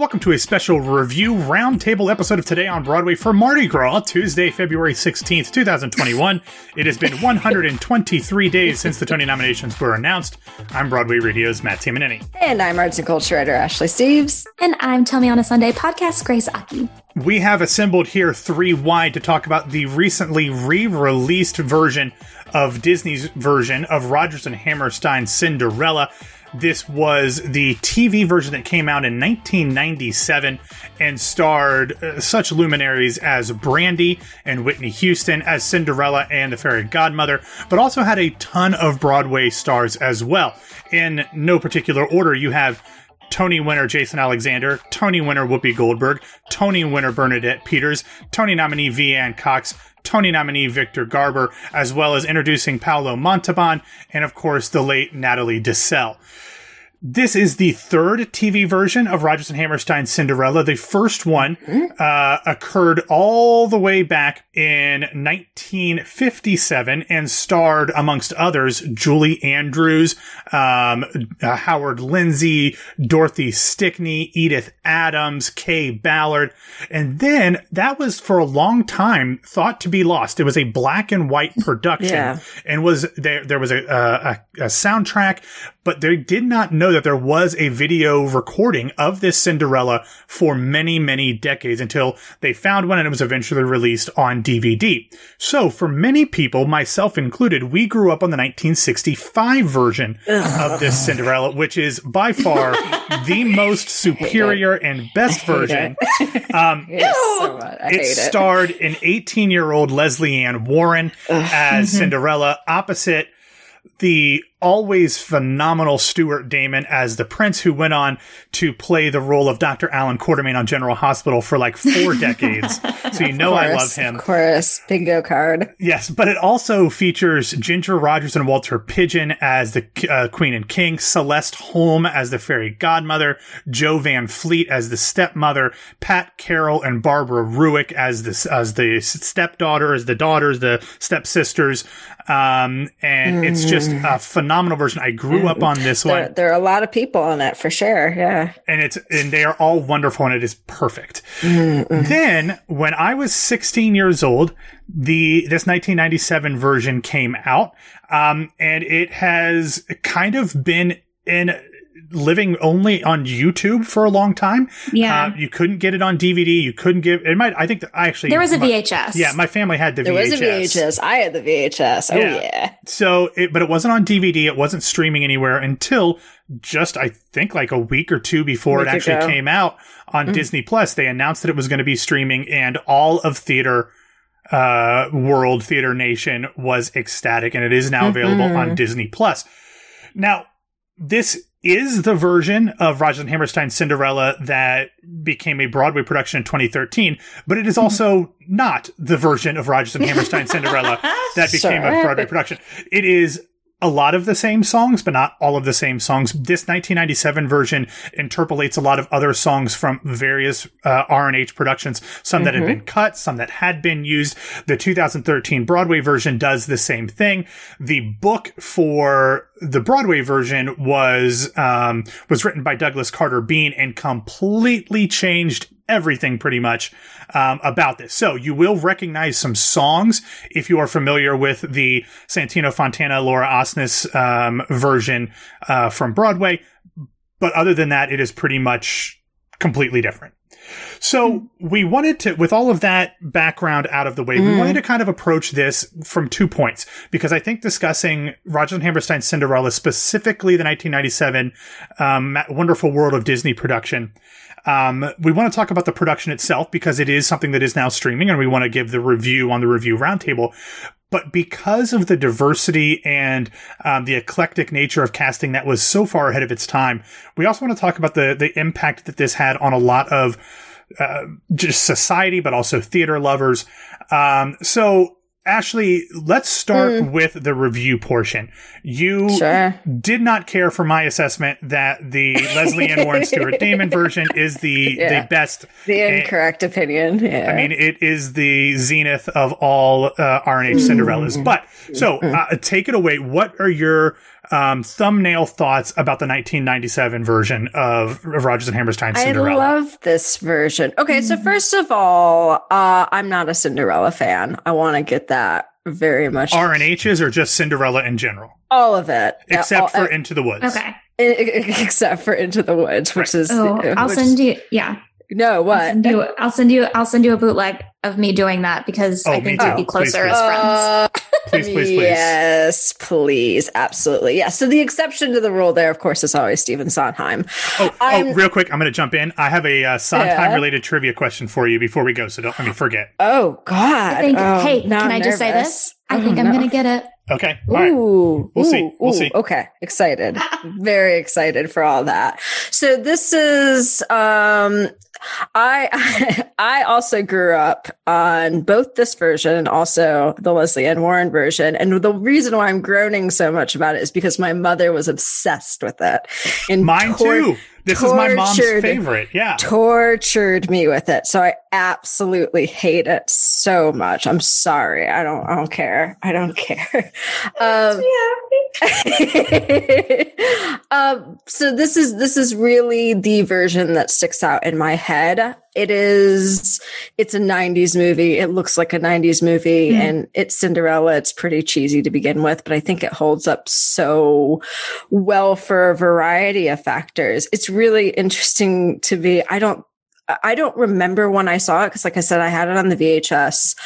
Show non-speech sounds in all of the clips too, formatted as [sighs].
Welcome to a special review roundtable episode of Today on Broadway for Mardi Gras, Tuesday, February 16th, 2021. It has been 123 days since the Tony nominations were announced. I'm Broadway Radio's Matt Tamanini. And I'm arts and culture writer Ashley Steves. And I'm Tell Me on a Sunday podcast, Grace Aki. We have assembled here three wide to talk about the recently re released version of Disney's version of Rodgers and Hammerstein's Cinderella. This was the TV version that came out in 1997 and starred uh, such luminaries as Brandy and Whitney Houston as Cinderella and the Fairy Godmother, but also had a ton of Broadway stars as well. In no particular order, you have Tony winner Jason Alexander, Tony winner Whoopi Goldberg, Tony winner Bernadette Peters, Tony nominee Veanne Cox, Tony nominee Victor Garber, as well as introducing Paolo Montalban, and of course the late Natalie Desselle. This is the third TV version of Rodgers and Hammerstein's Cinderella. The first one uh, occurred all the way back in 1957 and starred, amongst others, Julie Andrews, um, uh, Howard Lindsay, Dorothy Stickney, Edith Adams, Kaye Ballard. And then that was for a long time thought to be lost. It was a black and white production Yeah. and was there, there was a, a, a soundtrack, but they did not know that there was a video recording of this Cinderella for many, many decades until they found one and it was eventually released on DVD. So for many people, myself included, we grew up on the 1965 version of this Cinderella, which is by far [laughs] the most superior and best version. Um, [laughs] so it starred an 18 year old Lesley Ann Warren as Cinderella opposite the always phenomenal Stuart Damon as the prince who went on to play the role of Dr. Alan Quartermaine on General Hospital for like four [laughs] decades. So you know I love him. Of course, bingo card. Yes, but it also features Ginger Rogers and Walter Pidgeon as the uh, Queen and King, Celeste Holm as the fairy godmother, Jo Van Fleet as the stepmother, Pat Carroll and Barbara Ruick as the as the stepdaughter, as the daughters, the stepsisters, um, and it's just a phenomenal version. I grew up on this There, one, there are a lot of people on that for sure. Yeah. and it's and they are all wonderful, and it is perfect. Then, when I was 16 years old, the this 1997 version came out, um, and it has kind of been in living only on YouTube for a long time. Yeah. Uh, you couldn't get it on DVD. You couldn't give it. Might I think that I actually there was a my- VHS. Yeah, my family had the There VHS. was a VHS. I had the VHS. Oh, Yeah. yeah. So, it, but it wasn't on DVD. It wasn't streaming anywhere until just, I think, like a week or two before it actually ago. came out on Disney Plus. They announced that it was going to be streaming, and all of theater uh, world, theater nation was ecstatic, and it is now available on Disney Plus. Now, this is the version of Rodgers and Hammerstein's Cinderella that became a Broadway production in 2013, but it is also not the version of Rodgers and Hammerstein's Cinderella [laughs] that became a Broadway production. It is a lot of the same songs, but not all of the same songs. This 1997 version interpolates a lot of other songs from various uh, R&H productions, some that had been cut, some that had been used. The 2013 Broadway version does the same thing. The book for the Broadway version was um, was written by Douglas Carter Beane and completely changed everything pretty much um, about this. So you will recognize some songs if you are familiar with the Santino Fontana Laura Osnes um, version uh, from Broadway. But other than that, it is pretty much completely different. So we wanted to, with all of that background out of the way, we wanted to kind of approach this from two points because I think discussing Roger and Hammerstein's Cinderella, specifically the 1997 um, Wonderful World of Disney production, um, we want to talk about the production itself because it is something that is now streaming, and we want to give the review on the review roundtable. But because of the diversity and um, the eclectic nature of casting that was so far ahead of its time, we also want to talk about the the impact that this had on a lot of uh, just society, but also theater lovers. Um, so. Ashley, let's start with the review portion. You Sure. did not care for my assessment that the Lesley Ann Warren Stuart [laughs] Damon version is the Yeah. the best. The Eh, incorrect opinion. Yeah. I mean, it is the zenith of all uh, R&H Cinderellas. But so, uh, take it away. What are your um, thumbnail thoughts about the 1997 version of, of Rodgers and Hammerstein's I love this version. Okay, so first of all, uh, I'm not a Cinderella fan. I want to get that very much. R and H's or just Cinderella in general, all of it, Yeah, except all- for uh, Into the Woods. Okay. [laughs] except for Into the Woods, which is Oh, uh, I'll which- send you. Yeah. No, I'll what? send you. I'll send you. I'll send you a bootleg of me doing that because Oh, I think too. we'd be closer please. as friends. Uh, Please, please, please. Yes, please. Absolutely. Yeah. So the exception to the rule there, of course, is always Stephen Sondheim. Oh, oh, real quick, I'm going to jump in. I have a uh, Sondheim Yeah. related trivia question for you before we go, so don't let me forget. Oh God. I think. Oh, hey, can I'm I just say this? I Oh, think I'm no. gonna get it. Okay, all right. Ooh, We'll see. We'll ooh. see. Okay, excited. [laughs] Very excited for all that. So this is um I [laughs] I also grew up on both this version and also the Lesley Ann Warren version. And the reason why I'm groaning so much about it is because my mother was obsessed with it. And Mine tor- too. This is my mom's favorite. Yeah. tortured me with it. So I absolutely hate it so much. I'm sorry. I don't I don't care. I don't [laughs] care. Um, [laughs] um, so this is this is really the version that sticks out in my head. It is it's a 90s movie. It looks like a 90s movie Mhm. and it's Cinderella. It's pretty cheesy to begin with, but I think it holds up so well for a variety of factors. It's really interesting to be I don't I don't remember when I saw it because, like I said, I had it on the VHS.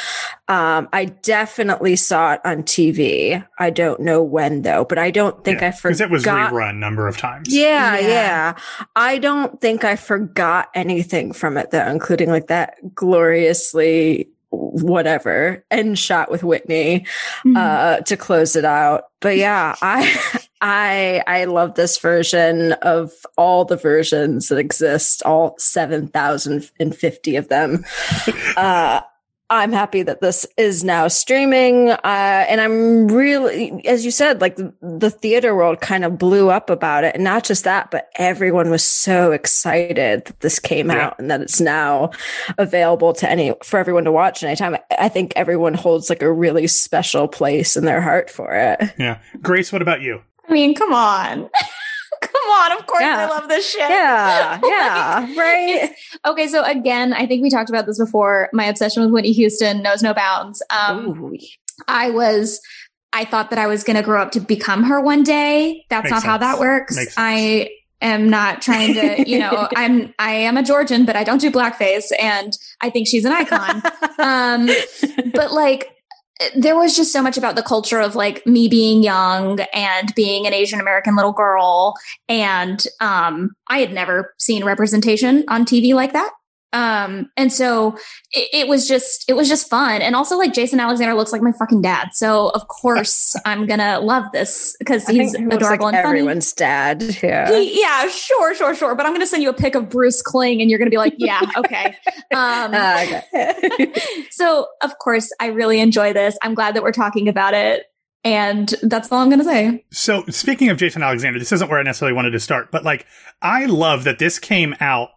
Um, I definitely saw it on TV. I don't know when though, but I don't think I forgot. Because it was rerun a number of times. Yeah, Yeah. yeah, I don't think I forgot anything from it though, including like that gloriously whatever end shot with Whitney Mhm. uh to close it out. But yeah, I [laughs] I I love this version of all the versions that exist, all 7,050 of them. [laughs] uh I'm happy that this is now streaming. Uh, and I'm really, as you said, like the, the theater world kind of blew up about it. And not just that, but everyone was so excited that this came Yeah. out and that it's now available to any, for everyone to watch anytime. I think everyone holds like a really special place in their heart for it. Yeah. Grace, what about you? I mean, come on, [laughs] come on. Of course, Yeah. I love this shit. Yeah. [laughs] Yeah. Right. Okay, so again, I think we talked about this before. My obsession with Whitney Houston knows no bounds. Um, Ooh. I was, I thought that I was going to grow up to become her one day. That's Makes not how that works. I am not trying to, you know, [laughs] I'm, I am a Georgian, but I don't do blackface, and I think she's an icon. um, but like, there was just so much about the culture of like me being young and being an Asian American little girl. And um, I had never seen representation on TV like that. Um, and so it, it was just, it was just fun. And also like Jason Alexander looks like my fucking dad. So of course [laughs] I'm gonna love this because he's he adorable like and funny. everyone's dad. Yeah. He- yeah, sure, sure, sure. But I'm gonna send you a pic of Bruce Kling and you're gonna be like, yeah, okay. [laughs] Um, Ah, okay. [laughs] so of course I really enjoy this. I'm glad that we're talking about it. And that's all I'm going to say. So, speaking of Jason Alexander, this isn't where I necessarily wanted to start, but like, I love that this came out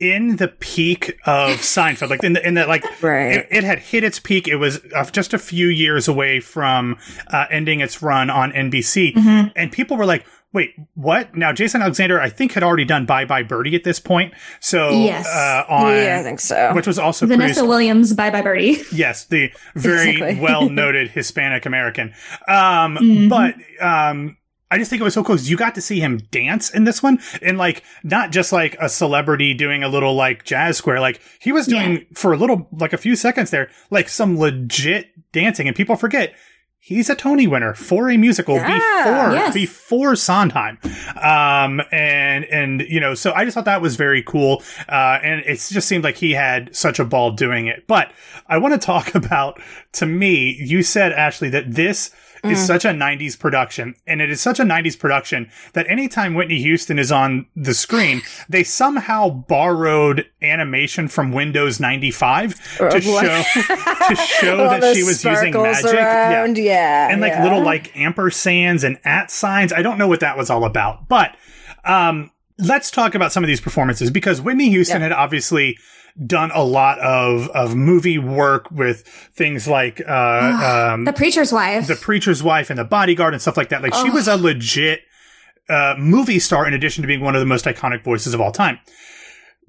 in the peak of [laughs] Seinfeld. Like, in the, in the, like, right. it, it had hit its peak. It was uh, just a few years away from uh, ending its run on NBC. Mm-hmm. And people were like, wait, what? Now, Jason Alexander, I think, had already done Bye Bye Birdie at this point. So, Yes. uh, on, yeah, I think so. which was also Vanessa produced Williams, Bye Bye Birdie. [laughs] Yes, the very Exactly. [laughs] well noted Hispanic American. Um, Mhm. but um, I just think it was so cool 'cause you got to see him dance in this one, and like not just like a celebrity doing a little like jazz square. Like he was doing for a little, like a few seconds there, like some legit dancing, and people forget. He's a Tony winner for a musical Yeah, before yes. before Sondheim, um, and and you know, so I just thought that was very cool, uh, and it just seemed like he had such a ball doing it. But I want to talk [laughs] about, to me, you said Ashley that this is such a '90s production, and it is such a '90s production that anytime Whitney Houston is on the screen, [sighs] they somehow borrowed animation from Windows 95 to show to [laughs] show that she was using magic. Yeah Around. Yeah. and like yeah. little like ampersands and at signs. I don't know what that was all about, but um, let's talk about some of these performances because Whitney Houston Yeah. had obviously done a lot of of movie work with things like uh, um, the preacher's wife. the preacher's wife and the bodyguard and stuff like that. Like she was a legit uh, movie star in addition to being one of the most iconic voices of all time.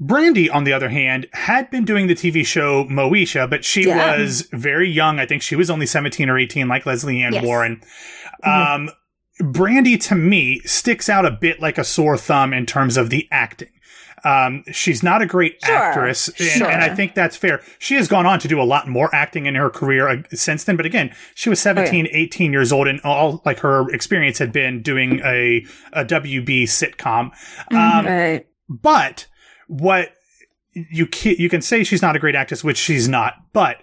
Brandy, on the other hand, had been doing the TV show Moesha, but she Yeah. was very young. I think she was only 17 or 18, like Lesley Ann Yes. Warren. Um, Brandy, to me, sticks out a bit like a sore thumb in terms of the acting. Um, she's not a great Sure, actress, and, sure. and I think that's fair. She has gone on to do a lot more acting in her career uh, since then. But again, she was 17, 18 years old, and all like her experience had been doing a, a WB sitcom. Um, Right. but what you can, you can say she's not a great actress, which she's not. But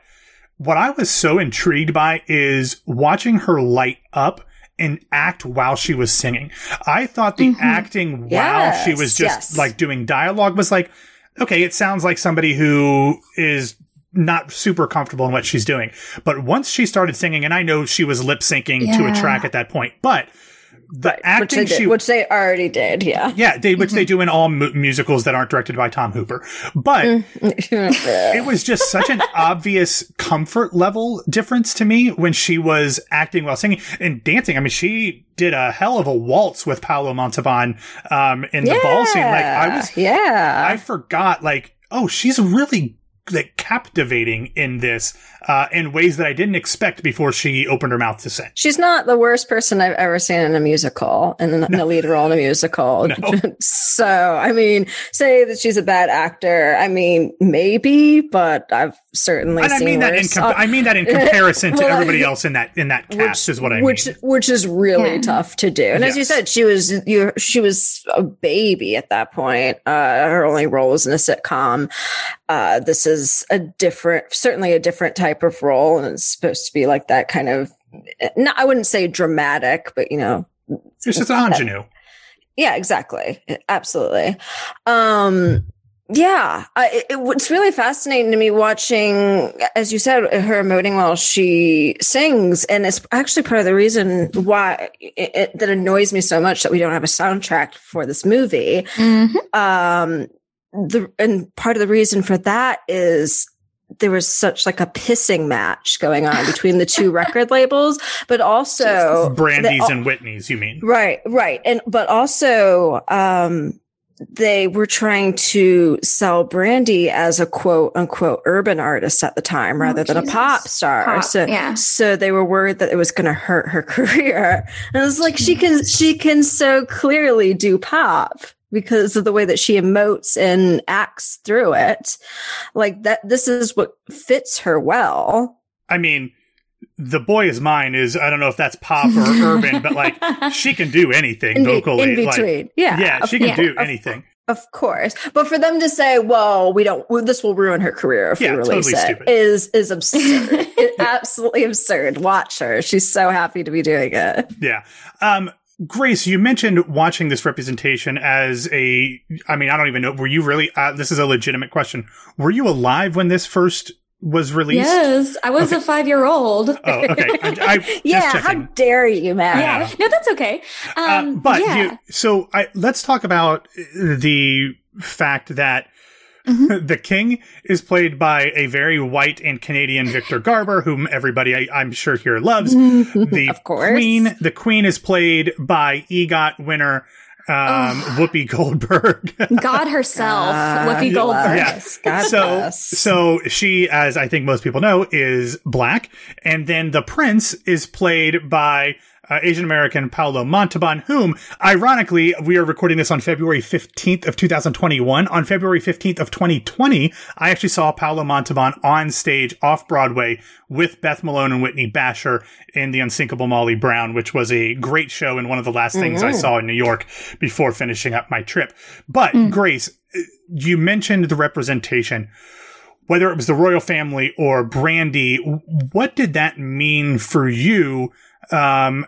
what I was so intrigued by is watching her light up and act while she was singing. I thought the Mhm. acting while she was just yes. like doing dialogue was like, okay, it sounds like somebody who is not super comfortable in what she's doing. But once she started singing, and I know she was lip syncing to a track at that point, but the which acting they did, she which they already did. Yeah. yeah, they, which they do in all mu- musicals that aren't directed by Tom Hooper. But [laughs] it was just such an obvious comfort level difference to me when she was acting while singing and dancing. I mean, she did a hell of a waltz with Paolo Montalban um, in the ball scene. Like I was, yeah. I forgot. Like, oh, she's really like captivating in this uh, in ways that I didn't expect before she opened her mouth to sing. She's not the worst person I've ever seen in a musical, in, a, in a lead role in a musical. [laughs] No. [laughs] so, I mean, say that she's a bad actor. I mean, maybe, but I've certainly And I seen mean that in worse. com- Uh, I mean that in [laughs] comparison to everybody else in that in that cast is what I which, mean. Which is really Yeah. tough to do. And as you said, she was you she was a baby at that point. Uh, her only role was in a sitcom. Uh, this is a different, certainly a different type of role, and it's supposed to be like that kind of. No, I wouldn't say dramatic, but you know, It's just an ingenue. yeah, exactly. Absolutely. Um, yeah, I, it, it- it's really fascinating to me watching, as you said, her emoting while she sings, and it's actually part of the reason why it, it, that annoys me so much that we don't have a soundtrack for this movie. Mhm. Um, the and part of the reason for that is there was such like a pissing match going on [laughs] between the two record labels, but also Brandy's the- and Whitney's, you mean? Right, right. And but also um they were trying to sell Brandy as a quote unquote urban artist at the time rather than Oh, Jesus. a pop star. Pop, so yeah. so they were worried that it was going to hurt her [laughs] career. And it was like she can she can so clearly do pop because of the way that she emotes and acts through it. Like that this is what fits her well. I mean, the boy is mine is I don't know if that's pop or [laughs] urban, but like she can do anything In, vocally. in like, between. yeah. yeah, she can yeah, do of anything. Of course, but for them to say, "Well, we don't. Well, this will ruin her career if Yeah, we release totally it," stupid. is is absurd. [laughs] absolutely absurd. Watch her; she's so happy to be doing it. Yeah. Um, Grace, you mentioned watching this representation as a. I mean, I don't even know. Were you really? Uh, this is a legitimate question. Were you alive when this first was released? yes, I was a five year old. Oh, okay. I, I, [laughs] Yeah, how dare you, Matt? Yeah, no, that's okay. Uh, Um, but yeah. you, so I, let's talk about the fact that Mhm. [laughs] the king is played by a very white and Canadian Victor Garber, whom everybody I, I'm sure here loves. [laughs] The Of course. queen, the queen is played by EGOT winner um, Whoopi Goldberg. [laughs] God herself, God Whoopi Goldberg. bless. God so bless. so she as i think most people know is black and then the prince is played by uh, asian american paolo montalban whom ironically we are recording this on february 15th of 2021 on february 15th of 2020 i actually saw paolo montalban on stage off broadway with beth malone and whitney bashor in the unsinkable molly brown which was a great show and one of the last things i Mhm. saw in new york before finishing up my trip. But grace you mentioned the representation whether it was the royal family or brandy what did that mean for you um,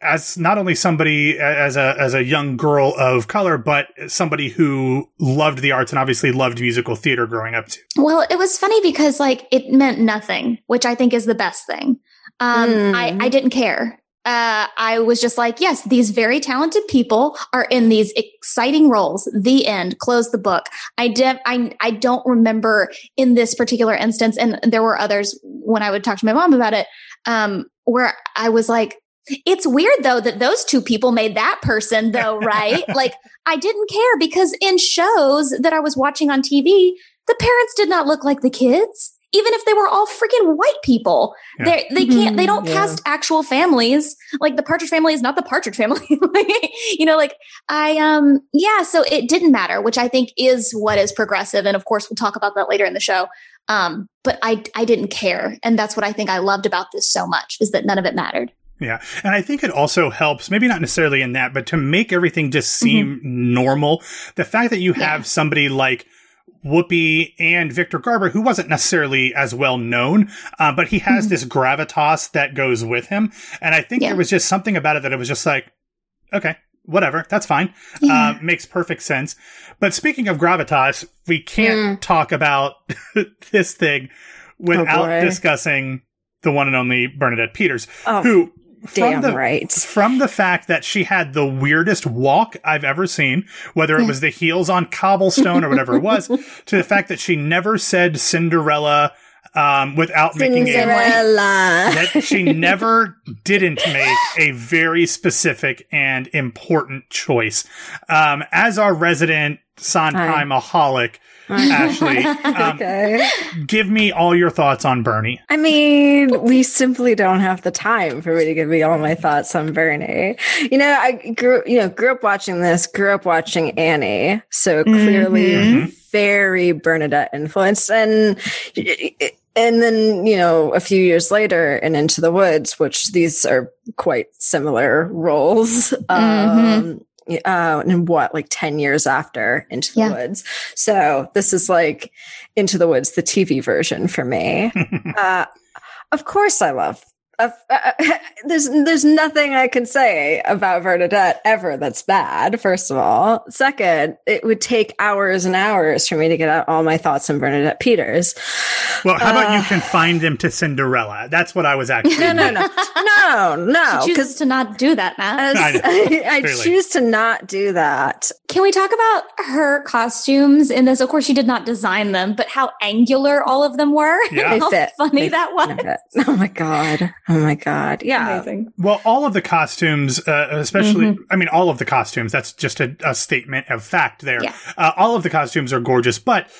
as not only somebody as a as a young girl of color but somebody who loved the arts and obviously loved musical theater growing up too Well, it was funny because like it meant nothing, which I think is the best thing. Um, Mm. I, I didn't care. Uh, I was just like, yes, these very talented people are in these exciting roles. The end. Close the book. I did. I I don't remember in this particular instance, and there were others when I would talk to my mom about it, um, where I was like, it's weird though that those two people made that person though, [laughs] right? like I didn't care because in shows that I was watching on TV, the parents did not look like the kids even if they were all freaking white people. Yeah. They they can't they don't mm-hmm. yeah. cast actual families. Like the Partridge family is not the Partridge family. [laughs] you know, like I um yeah, so it didn't matter, which I think is what is progressive. And of course we'll talk about that later in the show. Um, but I I didn't care. And that's what I think I loved about this so much is that none of it mattered. Yeah. And I think it also helps, maybe not necessarily in that, but to make everything just seem mm-hmm. normal. The fact that you have yeah. somebody like Whoopi and Victor Garber, who wasn't necessarily as well known, uh, but he has mm-hmm. this gravitas that goes with him. And I think yeah. there was just something about it that it was just like, okay, whatever, that's fine. Yeah. Uh, makes perfect sense. But speaking of gravitas, we can't mm. talk about [laughs] this thing without oh discussing the one and only Bernadette Peters, oh. who Damn the, right. From the fact that she had the weirdest walk I've ever seen, whether it was the heels on cobblestone or whatever it was, [laughs] to the fact that she never said Cinderella um, without Cinderella. making a that she never didn't make a very specific and important choice. Um, as our resident Sondheim aholic, Ashley. [laughs] Um, okay. Give me all your thoughts on Bernie. I mean, we simply don't have the time for me to give me all my thoughts on Bernie. You know, I grew, you know, grew up watching this, grew up watching Annie. So clearly mm-hmm. very Bernadette influenced. And, and then, you know, a few years later in Into the Woods, which these are quite similar roles. Mm-hmm. Um, uh, and what, like 10 years after Into the yeah. Woods. So this is like Into the Woods, the TV version for me. [laughs] uh, of course I love uh, [laughs] uh, there's there's nothing I can say about Bernadette ever that's bad. First of all, second, it would take hours and hours for me to get out all my thoughts on Bernadette Peters. Well, how about you uh, confine them to Cinderella? That's what I was [laughs] actually. No, no, no, no, no. Because to not do that, Matt. I, [laughs] I, I choose to not do that. Can we talk about her costumes in this? Of course, she did not design them, but how angular all of them were. Yeah. how fit. funny they that was. Oh my god. Oh my god. Yeah. Amazing. Well, all of the costumes, uh, especially, mm-hmm. I mean, all of the costumes, that's just a, a statement of fact there. Yeah. Uh, all of the costumes are gorgeous, but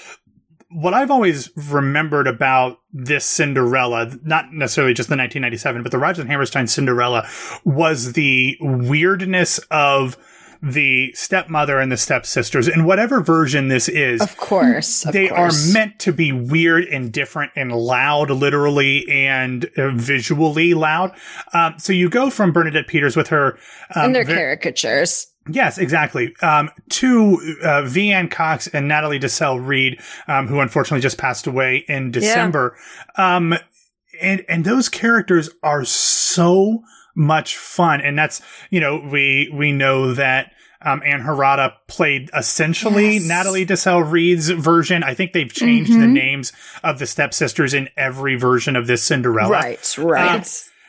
what I've always remembered about this Cinderella, not necessarily just the 1997, but the Rodgers and Hammerstein Cinderella was the weirdness of the stepmother and the stepsisters in whatever version this is. Of course. Of they course. are meant to be weird and different and loud, literally and uh, visually loud. Um, so you go from Bernadette Peters with her. Um, and their caricatures. Yes, exactly. Um, to uh, Cox and Natalie Desselle Reid, um, who unfortunately just passed away in December. Yeah. Um, and, and those characters are so much fun. And that's, you know, we, we know that, um, Ann Harada played essentially yes. Natalie Desselle Reid's version. I think they've changed mm-hmm. the names of the stepsisters in every version of this Cinderella. Right, right. Um,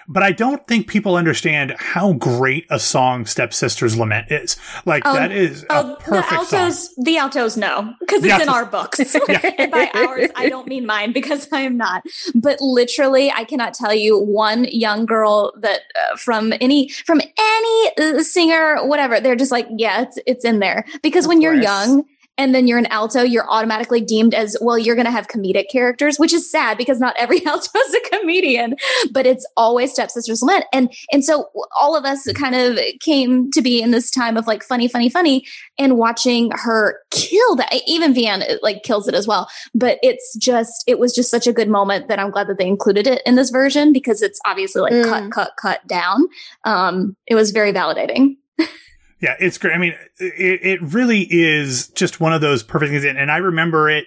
but I don't think people understand how great a song Stepsisters Lament is. Like oh, that is oh, perfect the altos, song. The altos know because it's in our books. [laughs] [laughs] and by ours, I don't mean mine because I am not. But literally, I cannot tell you one young girl that uh, from any from any uh, singer, whatever. They're just like, yeah, it's it's in there because of when course. you're young and then you're an alto, you're automatically deemed as, well, you're going to have comedic characters, which is sad because not every [laughs] alto is a comedian, but it's always stepsisters lament. And, and so all of us kind of came to be in this time of like funny, funny, funny and watching her kill that. Even Veanne like kills it as well. But it's just, it was just such a good moment that I'm glad that they included it in this version because it's obviously like mm. cut, cut, cut down. Um, it was very validating. [laughs] Yeah, it's great. I mean, it, it really is just one of those perfect things. And I remember it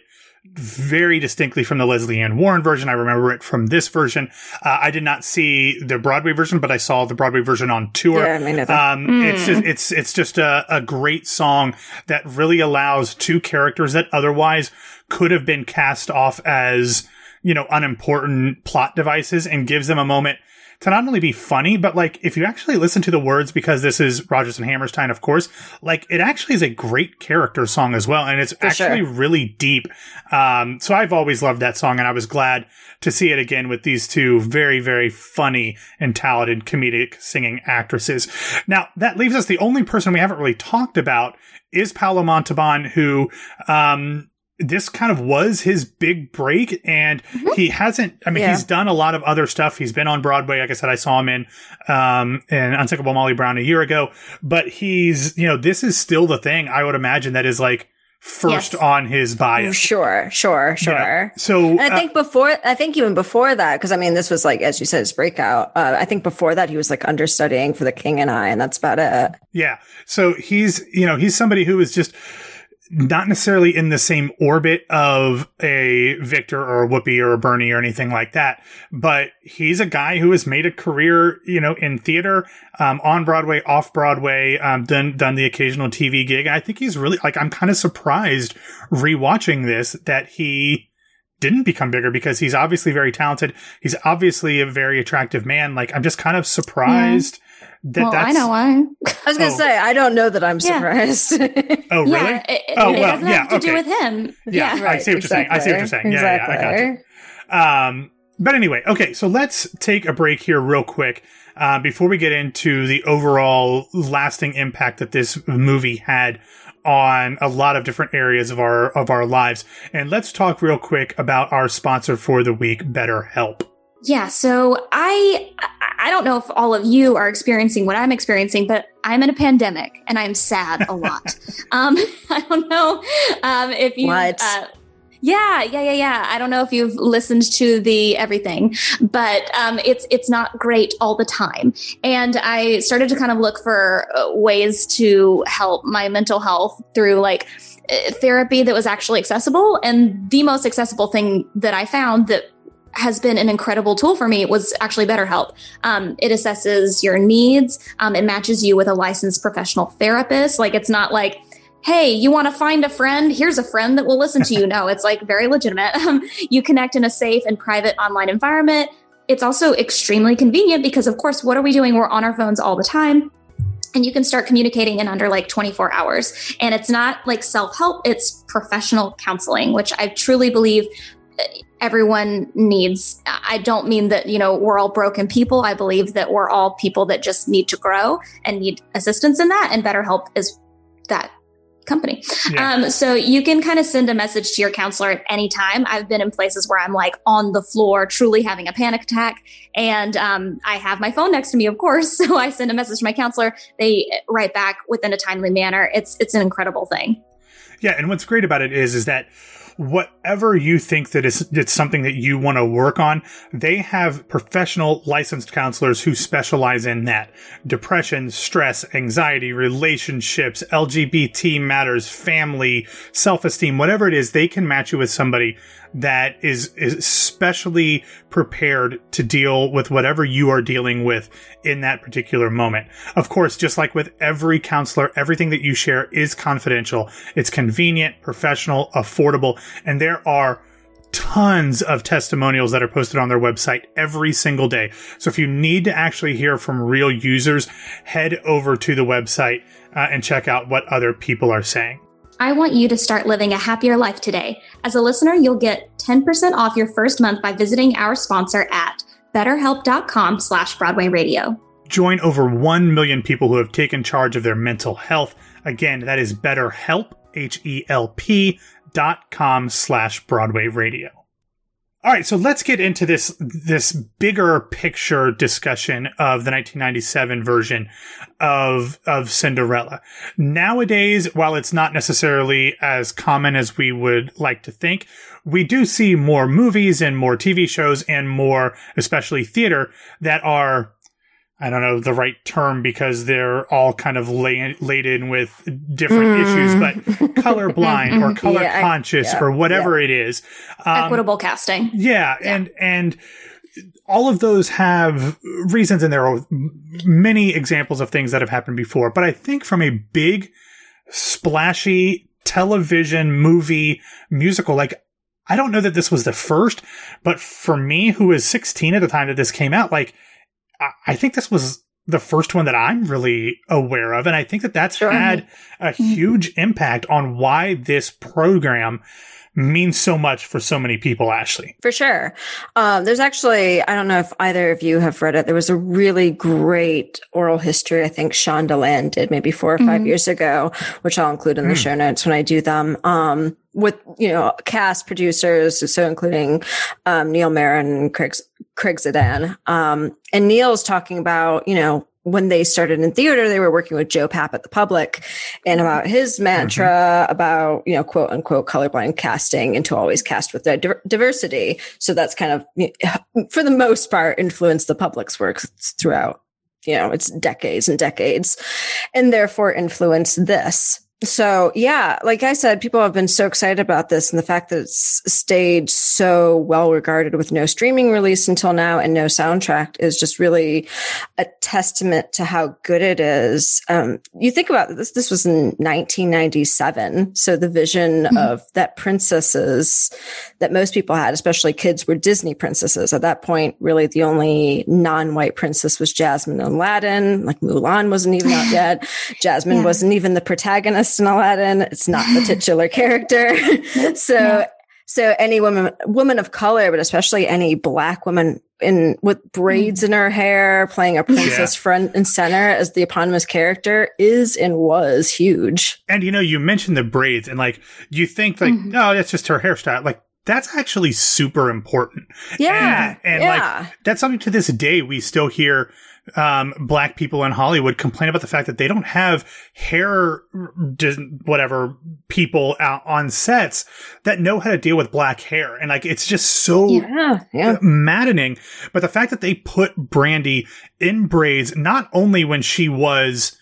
very distinctly from the Lesley Ann Warren version. I remember it from this version. Uh, I did not see the Broadway version, but I saw the Broadway version on tour. Yeah, I um, mm. It's just, it's, it's just a, a great song that really allows two characters that otherwise could have been cast off as, you know, unimportant plot devices and gives them a moment to not only be funny, but like if you actually listen to the words, because this is Rodgers and Hammerstein, of course, like it actually is a great character song as well, and it's For actually sure. really deep. Um, so I've always loved that song, and I was glad to see it again with these two very, very funny and talented comedic singing actresses. Now that leaves us the only person we haven't really talked about is Paolo Montalban, who um, this kind of was his big break and he hasn't i mean Yeah. he's done a lot of other stuff he's been on broadway like i said i saw him in um in unsinkable molly brown a year ago but he's you know this is still the thing i would imagine that is like first Yes. on his bio Sure, sure, sure. so And I uh, think before, I think even before that, because I mean, this was like, as you said, his breakout. Uh, I think before that, he was like understudying for The King and I, and that's about it. Yeah. So he's, you know, he's somebody who is just not necessarily in the same orbit of a Victor or a Whoopi or a Bernie or anything like that, but he's a guy who has made a career, you know, in theater, um, on Broadway, off Broadway, um, done, done the occasional TV gig. I think he's really, like, I'm kind of surprised rewatching this that he, didn't become bigger because he's obviously very talented. He's obviously a very attractive man. Like I'm just kind of surprised that well, that's I know why. I was going to Oh. say, I don't know that I'm Yeah. surprised. [laughs] Oh, really? Yeah, it, it, Oh, it well, doesn't yeah, have to okay. do with him. Yeah, Yeah. I see what you're saying. I see what you're saying. Yeah, yeah, I got you. Um, but anyway, okay, so let's take a break here real quick uh, before we get into the overall lasting impact that this movie had on a lot of different areas of our of our lives. And let's talk real quick about our sponsor for the week, BetterHelp. Yeah, so I I don't know if all of you are experiencing what I'm experiencing, but I'm in a pandemic and I'm sad a lot. [laughs] um, [laughs] I don't know um, if you. What? Uh, yeah, yeah, yeah, yeah. I don't know if you've listened to the everything, but um, it's it's not great all the time. And I started to kind of look for uh, ways to help my mental health through like uh, therapy that was actually accessible. And the most accessible thing that I found that has been an incredible tool for me was actually BetterHelp. Um, it assesses your needs. Um, it matches you with a licensed professional therapist. Like it's not like, hey, you want to find a friend? Here's a friend that will listen to you. No, it's like very legitimate. Um, you connect in a safe and private online environment. It's also extremely convenient because, of course, what are we doing? We're on our phones all the time. And you can start communicating in under like 24 hours. And it's not like self help, it's professional counseling, which I truly believe everyone needs. I don't mean that, you know, we're all broken people. I believe that we're all people that just need to grow and need assistance in that. And BetterHelp is that company. Yeah. Um, so you can kind of send a message to your counselor at any time. I've been in places where I'm like on the floor, truly having a panic attack. And um, I have my phone next to me, of course. [laughs] So I send a message to my counselor. They write back within a timely manner. It's it's an incredible thing. Yeah, and what's great about it is is that whatever you think that is it's something that you want to work on, they have professional licensed counselors who specialize in that. Depression, stress, anxiety, relationships, LGBT matters, family, self-esteem, whatever it is, they can match you with somebody that is, especially prepared to deal with whatever you are dealing with in that particular moment. Of course, just like with every counselor, everything that you share is confidential. It's convenient, professional, affordable, and there are tons of testimonials that are posted on their website every single day. So if you need to actually hear from real users, head over to the website uh, and check out what other people are saying. I want you to start living a happier life today. As a listener, you'll get 10% off your first month by visiting our sponsor at betterhelp.com slash Broadway Radio. Join over 1 million people who have taken charge of their mental health. Again, that is betterhelp, H-E-L-P dot com slash Broadway Radio. All right, so let's get into this this bigger picture discussion of the 1997 version of of Cinderella. Nowadays, while it's not necessarily as common as we would like to think, we do see more movies and more TV shows and more, especially theater, that are I don't know the right term because they're all kind of la- laden with different issues, but colorblind or color [laughs] Yeah, conscious yeah, or whatever it is. Um, Equitable casting. yeah, and and all of those have reasons, and there are many examples of things that have happened before. But I think from a big, splashy television movie musical, like I don't know that this was the first, but for me, who was 16 at the time that this came out, like I think this was the first one that I'm really aware of. And I think that that's sure. had a mm-hmm. huge impact on why this program means so much for so many people, Ashley. For sure. Um, there's actually, I don't know if either of you have read it. There was a really great oral history, I think Shondaland did maybe four or 5 mm-hmm. years ago, which I'll include in the mm. show notes when I do them. Um, with, you know, cast producers, so including, um, Neil Meron and Craig, Craig Zadan. Um, and Neil's talking about, you know, when they started in theater, they were working with Joe Papp at the Public and about his mantra mm-hmm. about, you know, quote unquote colorblind casting and to always cast with diversity. So that's kind of, [laughs] for the most part, influenced the public's work throughout, you know, it's decades and decades and therefore influenced this. So yeah, like I said, people have been so excited about this and the fact that it's stayed so well regarded with no streaming release until now and no soundtrack is just really a testament to how good it is. Um, you think about this, this was in 1997. So the vision mm-hmm. of that princesses that most people had, especially kids, were Disney princesses. At that point, really the only non-white princess was Jasmine and Aladdin. Like Mulan wasn't even out [laughs] yet. Jasmine yeah. wasn't even the protagonist in Aladdin. It's not the titular [laughs] character. so, so any woman, woman of color, but especially any black woman in with braids mm. in her hair, playing a princess yeah. front and center as the eponymous character is and was huge. And you know, you mentioned the braids and like you think like, mm-hmm. oh, that's just her hairstyle. Like that's actually super important. Yeah. And, and yeah. like that's something to this day we still hear um, black people in Hollywood complain about the fact that they don't have hair, whatever people out on sets that know how to deal with black hair. And like, it's just so yeah, yeah. maddening. But the fact that they put Brandy in braids, not only when she was,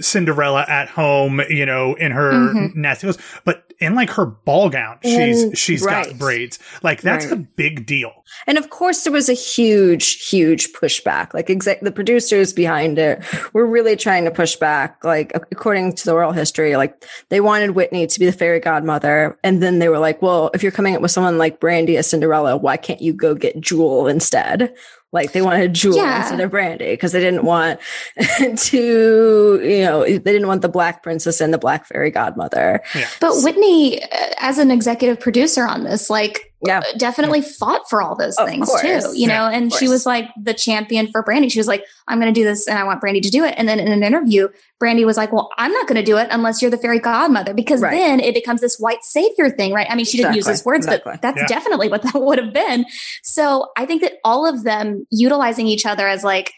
Cinderella at home, you know, in her mm-hmm. nasty clothes, but in like her ball gown, she's and, she's right. got braids. Like that's right. a big deal. And of course, there was a huge, huge pushback. Like exec- the producers behind it were really trying to push back. Like according to the oral history, like they wanted Whitney to be the fairy godmother, and then they were like, "Well, if you're coming up with someone like Brandy as Cinderella, why can't you go get Jewel instead?" Like they wanted Jewel yeah. instead of Brandy because they didn't want [laughs] to, you know, they didn't want the black princess and the black fairy godmother. Yeah. But Whitney, uh, as an executive producer on this, like yeah. Uh, definitely fought for all those of things course. too, you know, and she was like the champion for Brandy. She was like, I'm going to do this and I want Brandy to do it. And then in an interview, Brandy was like, well, I'm not going to do it unless you're the fairy godmother because right. then it becomes this white savior thing, right? I mean, she didn't exactly. use those words, exactly. but that's yeah. definitely what that [laughs] would have been. So I think that all of them utilizing each other as like,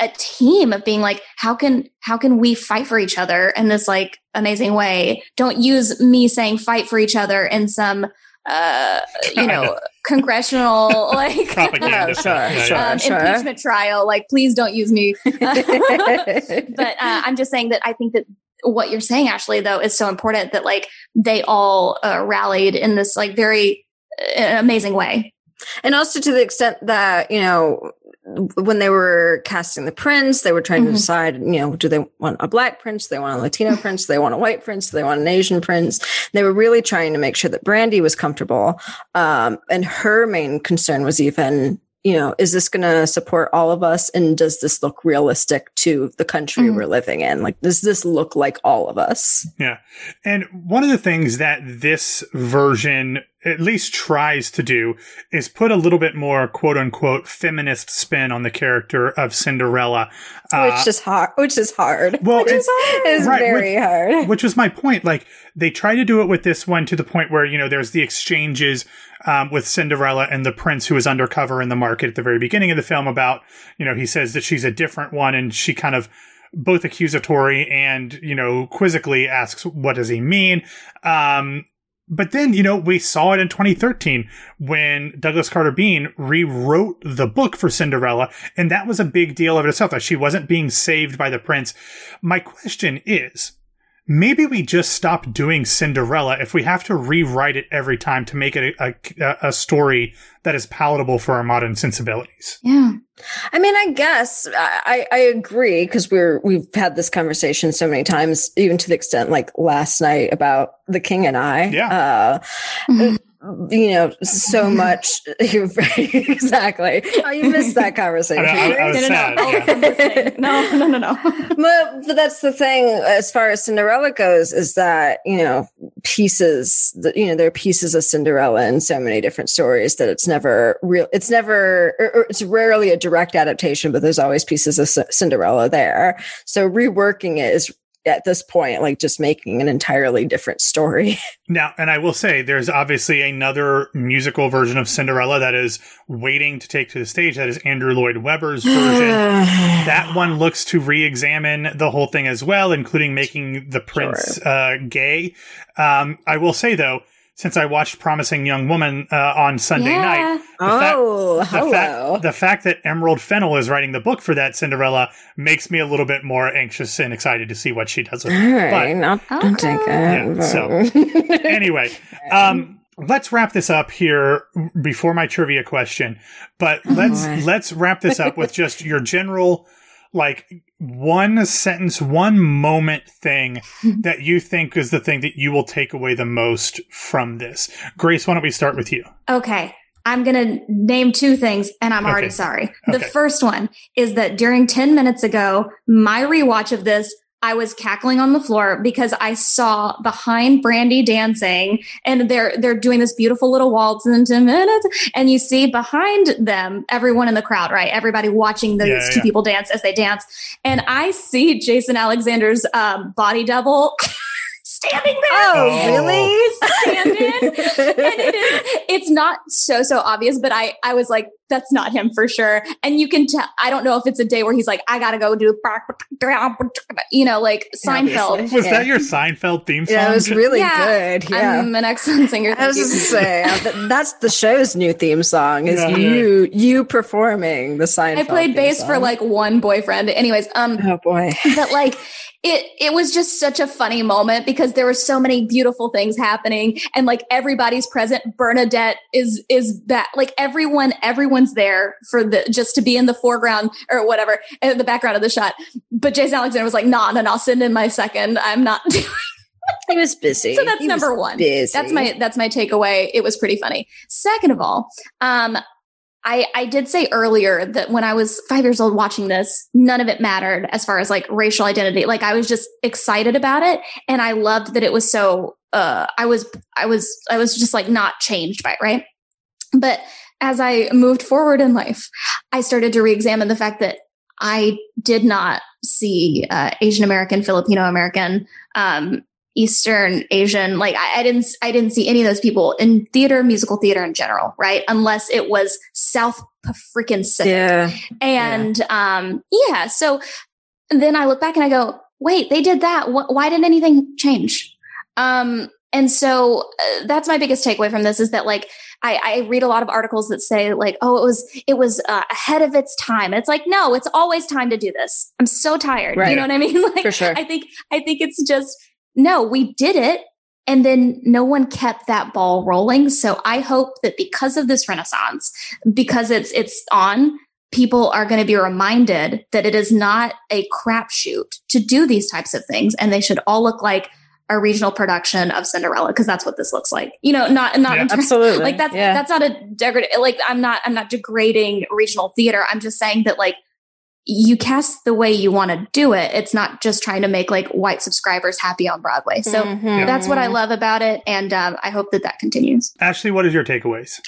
a team of being like how can how can we fight for each other in this like amazing way don't use me saying fight for each other in some uh, you know, congressional [laughs] like propaganda, [laughs] sure, sure, um, sure. impeachment trial. Like, please don't use me. [laughs] but uh, I'm just saying that I think that what you're saying, Ashley, though, is so important that like they all uh, rallied in this like very uh, amazing way. And also to the extent that, you know, when they were casting the prince, they were trying mm-hmm. to decide, you know, do they want a black prince? Do they want a Latino [laughs] prince? Do they want a white prince? Do they want an Asian prince? They were really trying to make sure that Brandy was comfortable. Um, and her main concern was even, you know, is this going to support all of us? And does this look realistic to the country mm-hmm. we're living in? Like, does this look like all of us? Yeah. And one of the things that this version at least tries to do is put a little bit more quote unquote feminist spin on the character of Cinderella. Uh, which is hard, which is hard. Well, which it's, is, right, very which, hard. [laughs] Which was my point. Like they try to do it with this one to the point where, you know, there's the exchanges um, with Cinderella and the prince who is undercover in the market at the very beginning of the film about, you know, he says that she's a different one and she kind of both accusatory and, you know, quizzically asks, what does he mean? Um, but then, you know, we saw it in 2013 when Douglas Carter Beane rewrote the book for Cinderella, and that was a big deal of itself that she wasn't being saved by the prince. My question is, maybe we just stop doing Cinderella if we have to rewrite it every time to make it a, a, a, story that is palatable for our modern sensibilities. Yeah. I mean, I guess I, I agree because we're, we've had this conversation so many times, even to the extent like last night about the king and I. Yeah. Uh, mm-hmm you know, so [laughs] much. [laughs] exactly. Oh, you missed that conversation. I, I, I no, no, sad. no. yeah. no, no, no, no. [laughs] but, but that's the thing as far as Cinderella goes is that, you know, pieces, that you know, there are pieces of Cinderella in so many different stories that it's never real. It's never, or, or it's rarely a direct adaptation, but there's always pieces of C- Cinderella there. So reworking it is at this point, like just making an entirely different story. [laughs] Now, and I will say, there's obviously another musical version of Cinderella that is waiting to take to the stage. That is Andrew Lloyd Webber's version. [sighs] that one looks to re-examine the whole thing as well, including making the prince uh, gay. Um, I will say though, since I watched Promising Young Woman uh, on Sunday Yeah. night, the fact- oh, the hello. fact, the fact that Emerald Fennell is writing the book for that Cinderella makes me a little bit more anxious and excited to see what she does with it. right, I'll, I'll take Okay. Yeah, so- But [laughs] anyway, um, let's wrap this up here before my trivia question. But let's boy. let's wrap this up with just your general like one sentence, one moment thing [laughs] that you think is the thing that you will take away the most from this. Grace, why don't we start with you? Okay. I'm going to name two things and I'm already Okay. sorry. The Okay. first one is that during 10 minutes ago, my rewatch of this, I was cackling on the floor because I saw behind Brandy dancing and they're they're doing this beautiful little waltz in 10 minutes and you see behind them everyone in the crowd, right? Everybody watching those Yeah, two yeah. people dance as they dance. And I see Jason Alexander's um, body double [laughs] standing there Oh, Oh. really? stand in. [laughs] and it is it's not so so obvious but i i was like that's not him for sure and you can tell i don't know if it's a day where he's like i gotta go do you know like seinfeld Obviously. Was Yeah. that your Seinfeld theme song? Yeah, it was really Yeah, good. Yeah. i'm an excellent singer I was thank you. just saying that- that's the show's new theme song is Yeah. you you performing the Seinfeld. i played theme bass for like one boyfriend anyways um oh boy but like it it was just such a funny moment because there were so many beautiful things happening and like everybody's present. Bernadette is is that like everyone everyone's there for the just to be in the foreground or whatever in the background of the shot. But jason alexander was like nah no no i'll send in my second. I'm not [laughs] doing he was busy. so that's He number one. Busy. that's my that's my takeaway. It was pretty funny. Second of all um I, I did say earlier that when I was five years old watching this, none of it mattered as far as like racial identity. Like I was just excited about it. And I loved that it was so, uh, I was, I was, I was just like not changed by it. Right. But as I moved forward in life, I started to re-examine the fact that I did not see, uh, Asian American, Filipino American, um, Eastern Asian, like I, I didn't, I didn't see any of those people in theater, musical theater in general, right? Unless it was South freaking Pacific. yeah. And um, yeah, so then I look back and I go, wait, they did that. Wh- why didn't anything change? Um, and so uh, that's my biggest takeaway from this is that like I, I read a lot of articles that say like, oh, it was it was uh, ahead of its time. It's like, no, it's always time to do this. I'm so tired. Right. You know what I mean? [laughs] Like, For sure. I think I think it's just no, we did it. And then no one kept that ball rolling. So I hope that because of this renaissance, because it's it's on, people are going to be reminded that it is not a crapshoot to do these types of things, and they should all look like a regional production of Cinderella because that's what this looks like. You know, not not Yeah. terms Absolutely. like that's yeah. that's not a degrad like i'm not i'm not degrading regional theater i'm just saying that like you cast the way you want to do it it's not just trying to make like white subscribers happy on broadway so Mhm. that's what i love about it and um, i hope that that continues Ashley, what is your takeaways?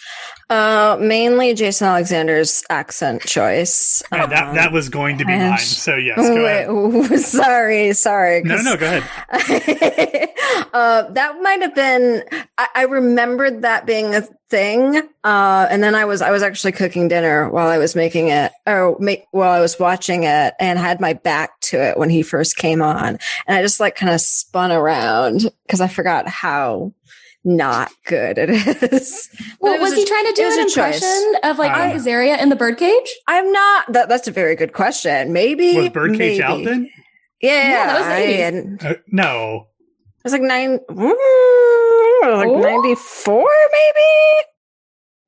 Uh, mainly Jason Alexander's accent choice. Yeah, that Um, that was going to be and- mine. So yes, go ahead. Wait, [laughs] sorry, sorry. No, no, 'cause- no, go ahead. [laughs] uh, that might have been. I, I remembered that being a thing, uh, and then I was I was actually cooking dinner while I was making it, or make while I was watching it, and had my back to it when he first came on, and I just like kind of spun around because I forgot how not good it [laughs] is. But well it was, a- he trying to do an a choice. impression of like I Azaria in the birdcage I'm not. That, that's a very good question. Maybe Was Birdcage maybe. out then? Yeah, Yeah, that was the I 80s. had- Uh, no. It was like nine, mm, like. 94 maybe?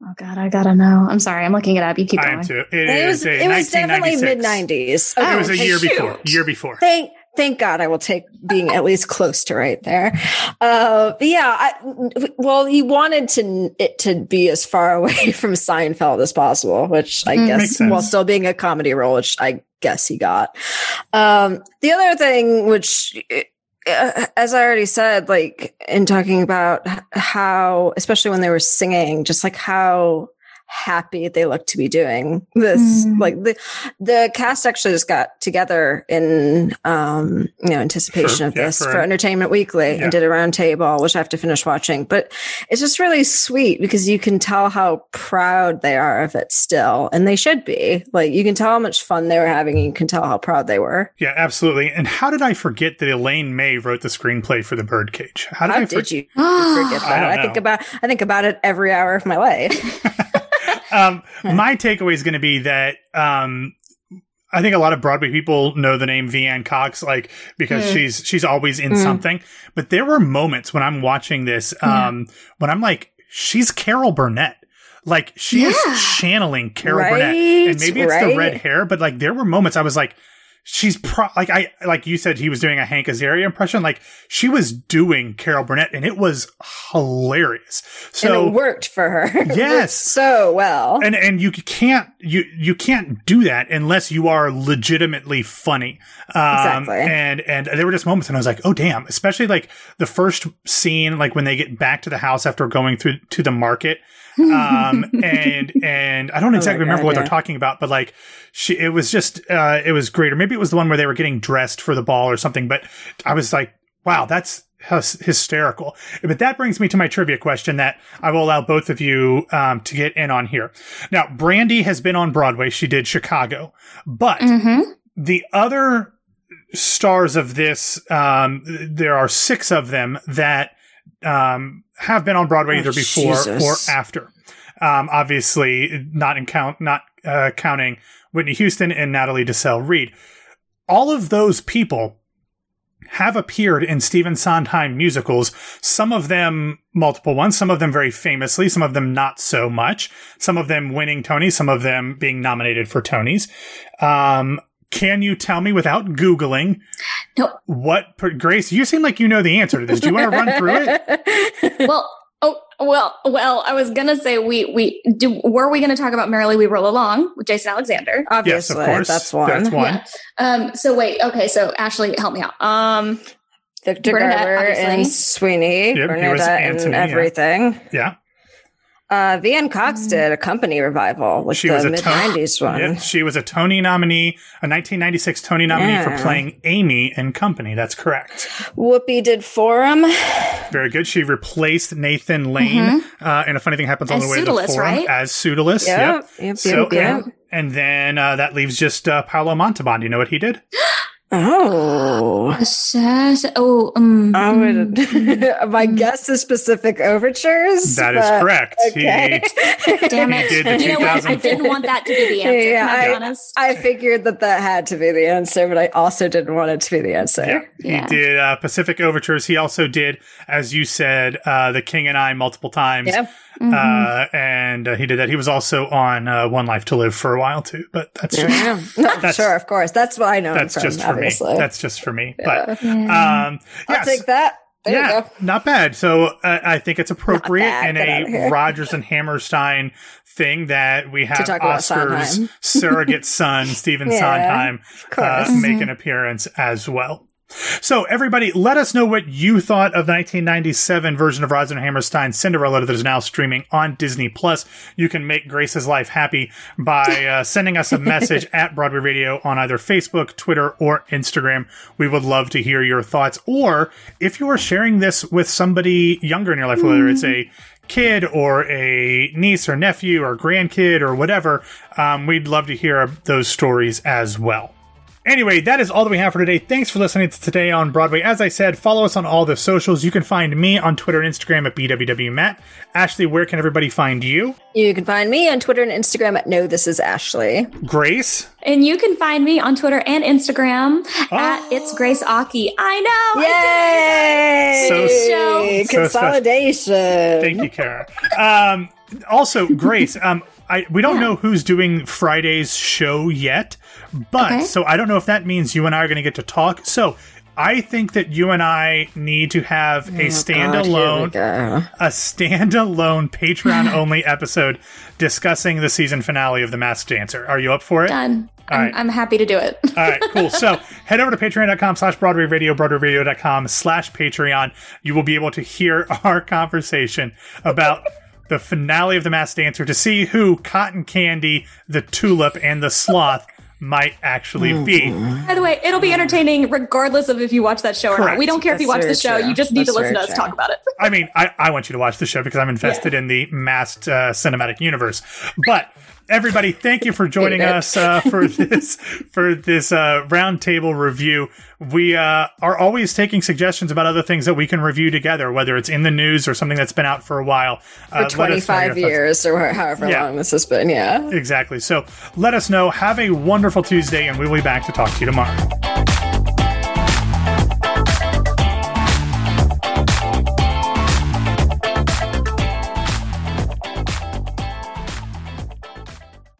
oh god i gotta know i'm sorry i'm looking it up you keep I going am too. It It was, it was definitely mid 90s. It was a Oh, year shoot. before. Year before. Thank, thank God I will take being at least close to right there. Uh, yeah, I, well, he wanted to it to be as far [laughs] away from Seinfeld as possible, which I Mm, guess while still being a comedy role, which I guess he got. Um, the other thing, which as I already said, like in talking about how, especially when they were singing, just like how happy they look to be doing this. Mm. Like the the cast actually just got together in um, you know anticipation For- of yeah, this for- for, Entertainment Weekly Yeah. and did a round table, which I have to finish watching. But it's just really sweet because you can tell how proud they are of it still, and they should be. Like you can tell how much fun they were having, and you can tell how proud they were. Yeah, absolutely. And how did I forget that Elaine May wrote the screenplay for The Birdcage? How did How I did forget? you [gasps] forget that? don't I, think about I think about it every hour of my life. [laughs] um, [laughs] my takeaway is going to be that um, I think a lot of Broadway people know the name Veanne Cox, like because Mm. she's she's always in Mm. something. But there were moments when I'm watching this, um, when I'm like, she's Carol Burnett. Like she Yeah. is channeling Carol Right, Burnett, and maybe it's the red hair, but like there were moments I was like, she's pro like I like you said he was doing a Hank Azaria impression, like she was doing Carol Burnett, and it was hilarious. So and it worked for her. [laughs] Yes. so well. and and you can't you you can't do that unless you are legitimately funny um Exactly. and and there were just moments and i was like oh damn especially like the first scene like when they get back to the house after going through to the market um and and i don't [laughs] Oh exactly remember God, what yeah. they're talking about but like she it was just uh it was great or maybe it was the one where they were getting dressed for the ball or something but i was like wow that's hys- hysterical. But that brings me to my trivia question that i will allow both of you um, to get in on here. Now brandy has been on broadway. She did chicago. But Mhm. the other stars of this, um, there are six of them that um, have been on Broadway Oh, either before Jesus. or after. Um, obviously, not in count, not uh, counting Whitney Houston and Natalie Desselle Reid. All of those people have appeared in Stephen Sondheim musicals. Some of them multiple ones, some of them very famously, some of them not so much. Some of them winning Tonys, some of them being nominated for Tonys. Um, can you tell me without Googling No. what, per- Grace, you seem like you know the answer to this. Do you want to run through it? [laughs] well, oh well, well. I was gonna say we we do. Were we gonna talk about Merrily We Roll Along with Jason Alexander? Obviously, yes, of course. that's one. That's one. Yeah. Um. So wait. Okay. So Ashley, help me out. Um. Victor Bernadette, Garber obviously. and Sweeney, Yep, he was Bernadette and Anthony, yeah. everything. Yeah. Uh, Veanne Cox did a company revival with She the was a mid Tony- '90s one. Yeah, she was a Tony nominee, a 1996 Tony nominee Yeah. for playing Amy in Company. That's correct. Whoopi did Forum. Very good. She replaced Nathan Lane, uh, and a funny thing happens on the way to the forum right? as Pseudolus. Yep, Yep. yep, So, yep, yep. and, and then uh, that leaves just uh, Paolo Montalban. Do you know what he did? [gasps] Oh. Sass- Oh. Um, I would. mm, [laughs] My guess is Pacific Overtures. That is correct. Okay. [laughs] Damn He it! did the you know what? I didn't want that to be the answer. Yeah, can I be I- honest? I figured that that had to be the answer, but I also didn't want it to be the answer. Yeah, he Yeah. did uh, Pacific Overtures. He also did, as you said, uh, The King and I multiple times. Yeah. Mhm. Uh, and uh, he did that. He was also on uh, One Life to Live for a while too. But that's There just, we. No, [laughs] That's- sure, of course. That's what I know. that's from, just for obviously. me. That's just for me. But Yeah. um, I'll take that. There yeah, you go. not bad. So uh, I think it's appropriate in a. Rodgers and Hammerstein thing that we have Oscar's surrogate son, Stephen [laughs] Yeah, Sondheim, uh, make an appearance as well. So, everybody, let us know what you thought of the 1997 version of Rodgers and Hammerstein's Cinderella that is now streaming on Disney Plus. You can make Grace's life happy by [laughs] uh, sending us a message at Broadway Radio on either Facebook, Twitter, or Instagram. We would love to hear your thoughts. Or if you are sharing this with somebody younger in your life, whether it's a kid or a niece or nephew or grandkid or whatever, um, we'd love to hear those stories as well. Anyway, that is all that we have for today. Thanks for listening to Today on Broadway. As I said, follow us on all the socials. You can find me on Twitter and Instagram at BWWMatt. Ashley, where can everybody find you? You can find me on Twitter and Instagram at No This Is Ashley. Grace? And you can find me on Twitter and Instagram Oh. at It's Grace Aki. I know. Yay! So- so special. Consolidation. Thank you, Kara. Um, also, Grace, um, I we don't Yeah. know who's doing Friday's show yet, but Okay. so I don't know if that means you and I are going to get to talk. So I think that you and I need to have a Oh, God, we standalone go. a standalone Patreon [laughs] only episode discussing the season finale of The Masked Dancer. Are you up for it? Done. All I'm, right. I'm happy to do it. All right, [laughs] cool. So head over to patreon.com slash Broadway Radio, BroadwayRadio.com slash Patreon. You will be able to hear our conversation about the finale of The Masked Dancer to see who Cotton Candy, the Tulip, and the Sloth might actually be. By the way, it'll be entertaining regardless of if you watch that show or Correct. not. We don't care if you watch the show. true. You just need That's to listen to us true. talk about it. I mean, I, I want you to watch the show because I'm invested in the masked uh, cinematic universe. But everybody, thank you for joining us uh, for [laughs] this for this uh, roundtable review. We uh, are always taking suggestions about other things that we can review together, whether it's in the news or something that's been out for a while. Uh, For let us know your 25 years or however Yeah. long this has been. Yeah. Exactly. So let us know. Have a wonderful Tuesday, and we'll be back to talk to you tomorrow.